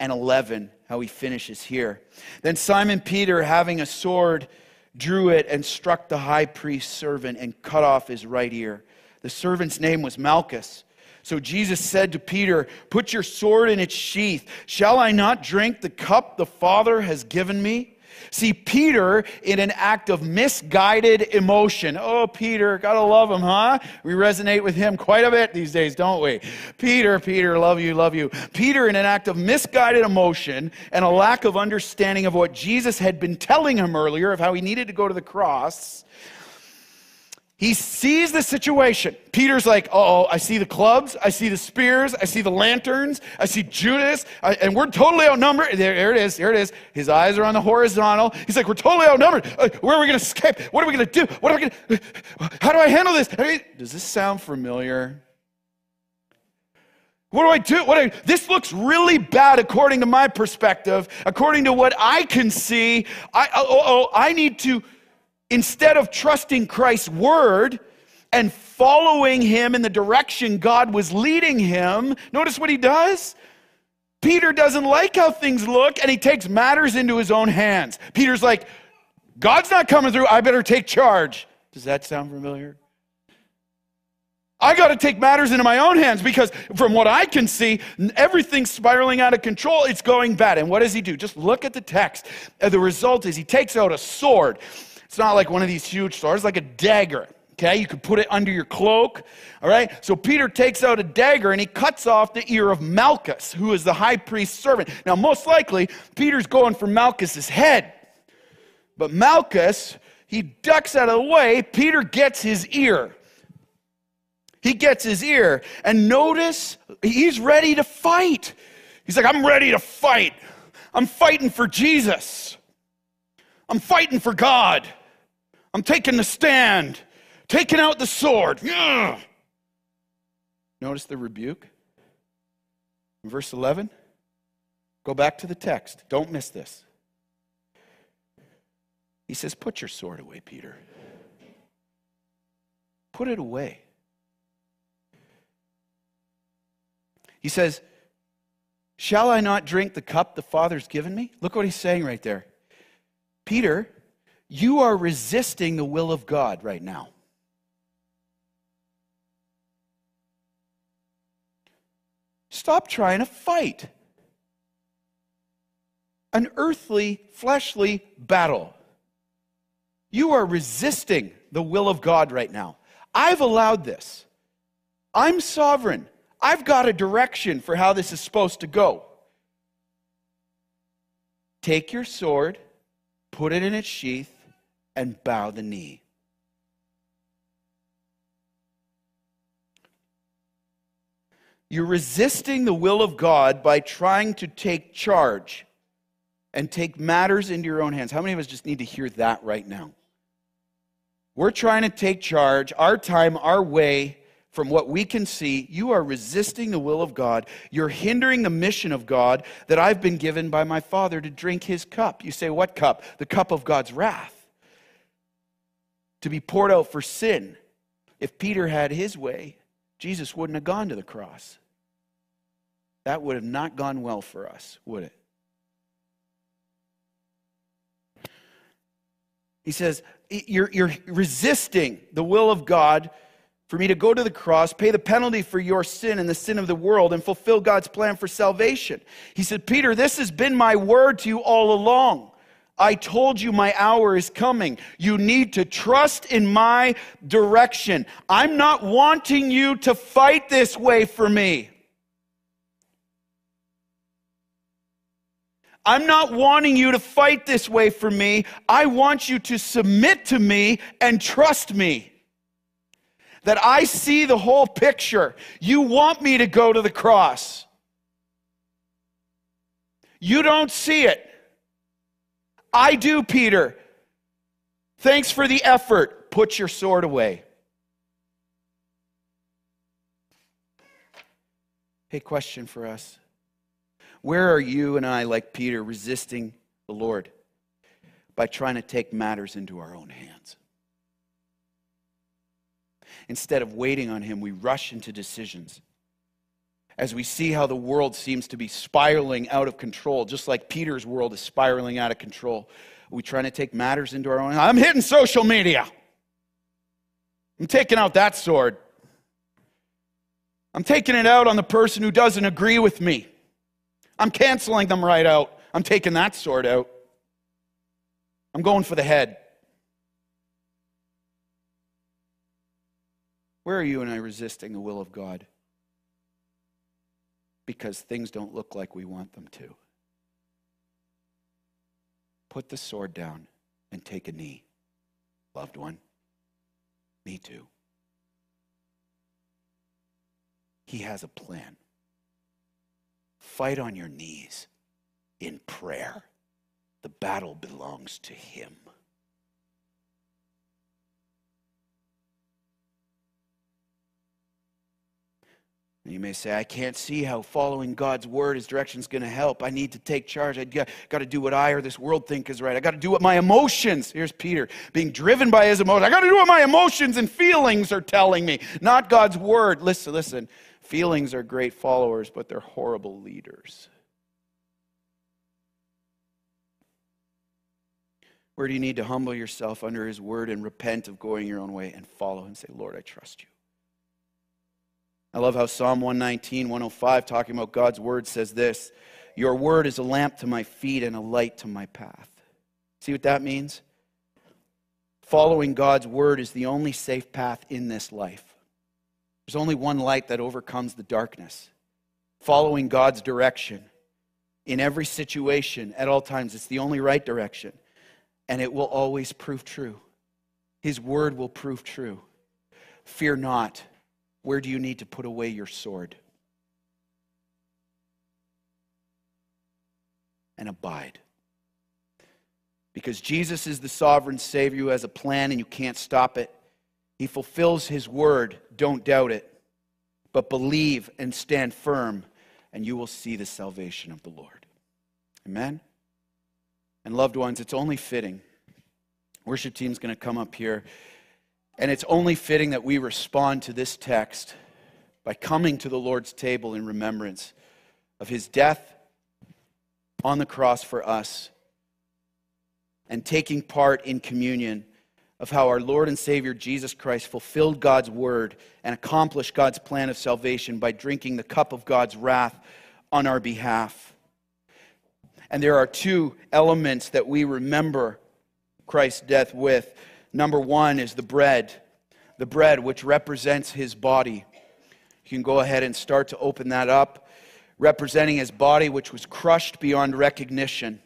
Speaker 1: and 11, how he finishes here. Then Simon Peter, having a sword, drew it and struck the high priest's servant and cut off his right ear. The servant's name was Malchus. So Jesus said to Peter, Put your sword in its sheath. Shall I not drink the cup the Father has given me? See, Peter, in an act of misguided emotion. Oh, Peter, gotta love him, huh? We resonate with him quite a bit these days, don't we? Peter, Peter, love you, love you. Peter, in an act of misguided emotion and a lack of understanding of what Jesus had been telling him earlier, of how he needed to go to the cross, he sees the situation. Peter's like, oh, I see the clubs, I see the spears, I see the lanterns, I see Judas, I, and we're totally outnumbered. There, there, it is, there it is. His eyes are on the horizontal. He's like, we're totally outnumbered. Uh, where are we going to escape? What are we going to do? What are we going to, how do I handle this? Does this sound familiar? What do I do? What do I, this looks really bad according to my perspective, according to what I can see. I, oh, oh I need to instead of trusting Christ's word and following him in the direction God was leading him, notice what he does? Peter doesn't like how things look and he takes matters into his own hands. Peter's like, God's not coming through, I better take charge. Does that sound familiar? I got to take matters into my own hands because from what I can see, everything's spiraling out of control. It's going bad. And what does he do? Just look at the text. The result is he takes out a sword it's not like one of these huge swords, like a dagger. Okay, you could put it under your cloak. All right, so Peter takes out a dagger and he cuts off the ear of Malchus, who is the high priest's servant. Now, most likely, Peter's going for Malchus's head. But Malchus, he ducks out of the way. Peter gets his ear. He gets his ear. And notice, he's ready to fight. He's like, I'm ready to fight. I'm fighting for Jesus. I'm fighting for God. I'm taking the stand, taking out the sword. Ugh. Notice the rebuke. In verse 11, go back to the text. Don't miss this. He says, Put your sword away, Peter. Put it away. He says, Shall I not drink the cup the Father's given me? Look what he's saying right there. Peter, you are resisting the will of God right now. Stop trying to fight an earthly, fleshly battle. You are resisting the will of God right now. I've allowed this. I'm sovereign. I've got a direction for how this is supposed to go. Take your sword, put it in its sheath, and bow the knee. You're resisting the will of God by trying to take charge and take matters into your own hands. How many of us just need to hear that right now? We're trying to take charge, our time, our way, from what we can see. You are resisting the will of God. You're hindering the mission of God that I've been given by my Father to drink his cup. You say, What cup? The cup of God's wrath to be poured out for sin. If Peter had his way, Jesus wouldn't have gone to the cross. That would have not gone well for us, would it? He says, you're, you're resisting the will of God for me to go to the cross, pay the penalty for your sin and the sin of the world, and fulfill God's plan for salvation. He said, Peter, this has been my word to you all along. I told you my hour is coming. You need to trust in my direction. I'm not wanting you to fight this way for me. I'm not wanting you to fight this way for me. I want you to submit to me and trust me that I see the whole picture. You want me to go to the cross. You don't see it. I do, Peter. Thanks for the effort. Put your sword away. Hey, question for us. Where are you and I, like Peter, resisting the Lord by trying to take matters into our own hands? Instead of waiting on Him, we rush into decisions. As we see how the world seems to be spiraling out of control, just like Peter's world is spiraling out of control, are we trying to take matters into our own? I'm hitting social media. I'm taking out that sword. I'm taking it out on the person who doesn't agree with me. I'm canceling them right out. I'm taking that sword out. I'm going for the head. Where are you and I resisting the will of God? Because things don't look like we want them to. Put the sword down and take a knee, loved one. Me too. He has a plan. Fight on your knees in prayer. The battle belongs to Him. You may say, I can't see how following God's word, his direction is going to help. I need to take charge. I got, to do what I or this world think is right. I got to do what my emotions, here's Peter, being driven by his emotions. I got to do what my emotions and feelings are telling me, not God's word. Listen, listen. Feelings are great followers, but they're horrible leaders. Where do you need to humble yourself under his word and repent of going your own way and follow him? Say, Lord, I trust you. I love how Psalm 119, 105, talking about God's word, says this Your word is a lamp to my feet and a light to my path. See what that means? Following God's word is the only safe path in this life. There's only one light that overcomes the darkness. Following God's direction in every situation at all times, it's the only right direction. And it will always prove true. His word will prove true. Fear not where do you need to put away your sword? And abide. Because Jesus is the sovereign Savior who has a plan and you can't stop it. He fulfills His word. Don't doubt it. But believe and stand firm, and you will see the salvation of the Lord. Amen? And loved ones, it's only fitting. Worship team's going to come up here. And it's only fitting that we respond to this text by coming to the Lord's table in remembrance of his death on the cross for us and taking part in communion of how our Lord and Savior Jesus Christ fulfilled God's word and accomplished God's plan of salvation by drinking the cup of God's wrath on our behalf. And there are two elements that we remember Christ's death with. Number one is the bread, the bread which represents his body. You can go ahead and start to open that up, representing his body which was crushed beyond recognition.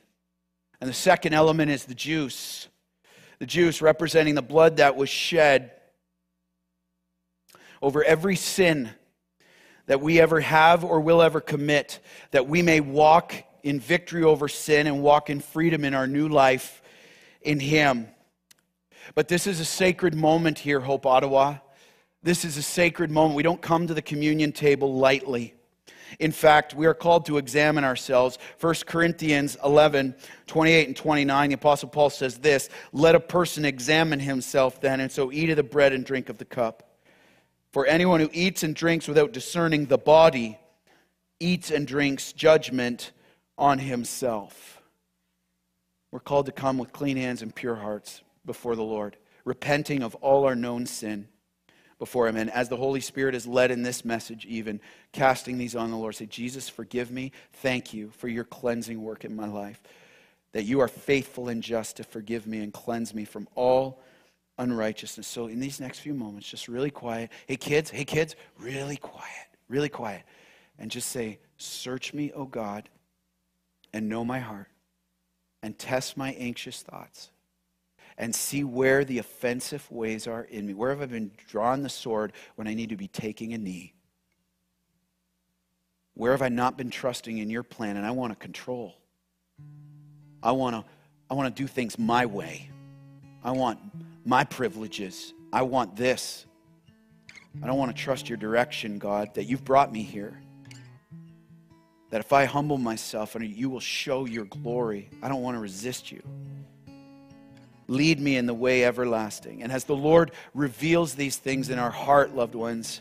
Speaker 1: And the second element is the juice, the juice representing the blood that was shed over every sin that we ever have or will ever commit, that we may walk in victory over sin and walk in freedom in our new life in Him. But this is a sacred moment here, Hope Ottawa. This is a sacred moment. We don't come to the communion table lightly. In fact, we are called to examine ourselves. 1 Corinthians 11, 28 and 29, the Apostle Paul says this Let a person examine himself then, and so eat of the bread and drink of the cup. For anyone who eats and drinks without discerning the body eats and drinks judgment on himself. We're called to come with clean hands and pure hearts before the Lord, repenting of all our known sin, before Him. And as the Holy Spirit is led in this message, even casting these on the Lord, say, Jesus, forgive me. Thank you for your cleansing work in my life. That you are faithful and just to forgive me and cleanse me from all unrighteousness. So, in these next few moments, just really quiet. Hey, kids, hey, kids, really quiet, really quiet. And just say, Search me, O God, and know my heart, and test my anxious thoughts and see where the offensive ways are in me. Where have I been drawing the sword when I need to be taking a knee? Where have I not been trusting in your plan and I want to control? I want to I want to do things my way. I want my privileges. I want this. I don't want to trust your direction, God, that you've brought me here. That if I humble myself and you will show your glory, I don't want to resist you. Lead me in the way everlasting. And as the Lord reveals these things in our heart, loved ones,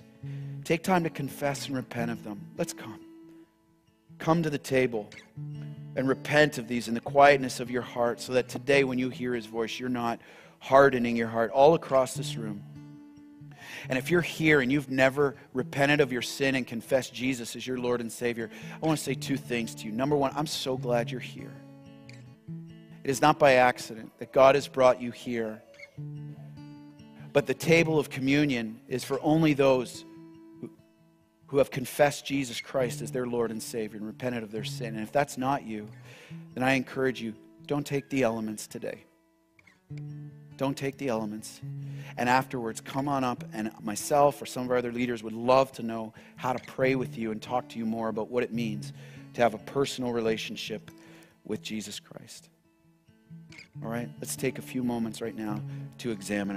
Speaker 1: take time to confess and repent of them. Let's come. Come to the table and repent of these in the quietness of your heart so that today, when you hear his voice, you're not hardening your heart all across this room. And if you're here and you've never repented of your sin and confessed Jesus as your Lord and Savior, I want to say two things to you. Number one, I'm so glad you're here. It is not by accident that God has brought you here. But the table of communion is for only those who, have confessed Jesus Christ as their Lord and Savior and repented of their sin. And if that's not you, then I encourage you don't take the elements today. Don't take the elements. And afterwards, come on up, and myself or some of our other leaders would love to know how to pray with you and talk to you more about what it means to have a personal relationship with Jesus Christ. All right, let's take a few moments right now to examine.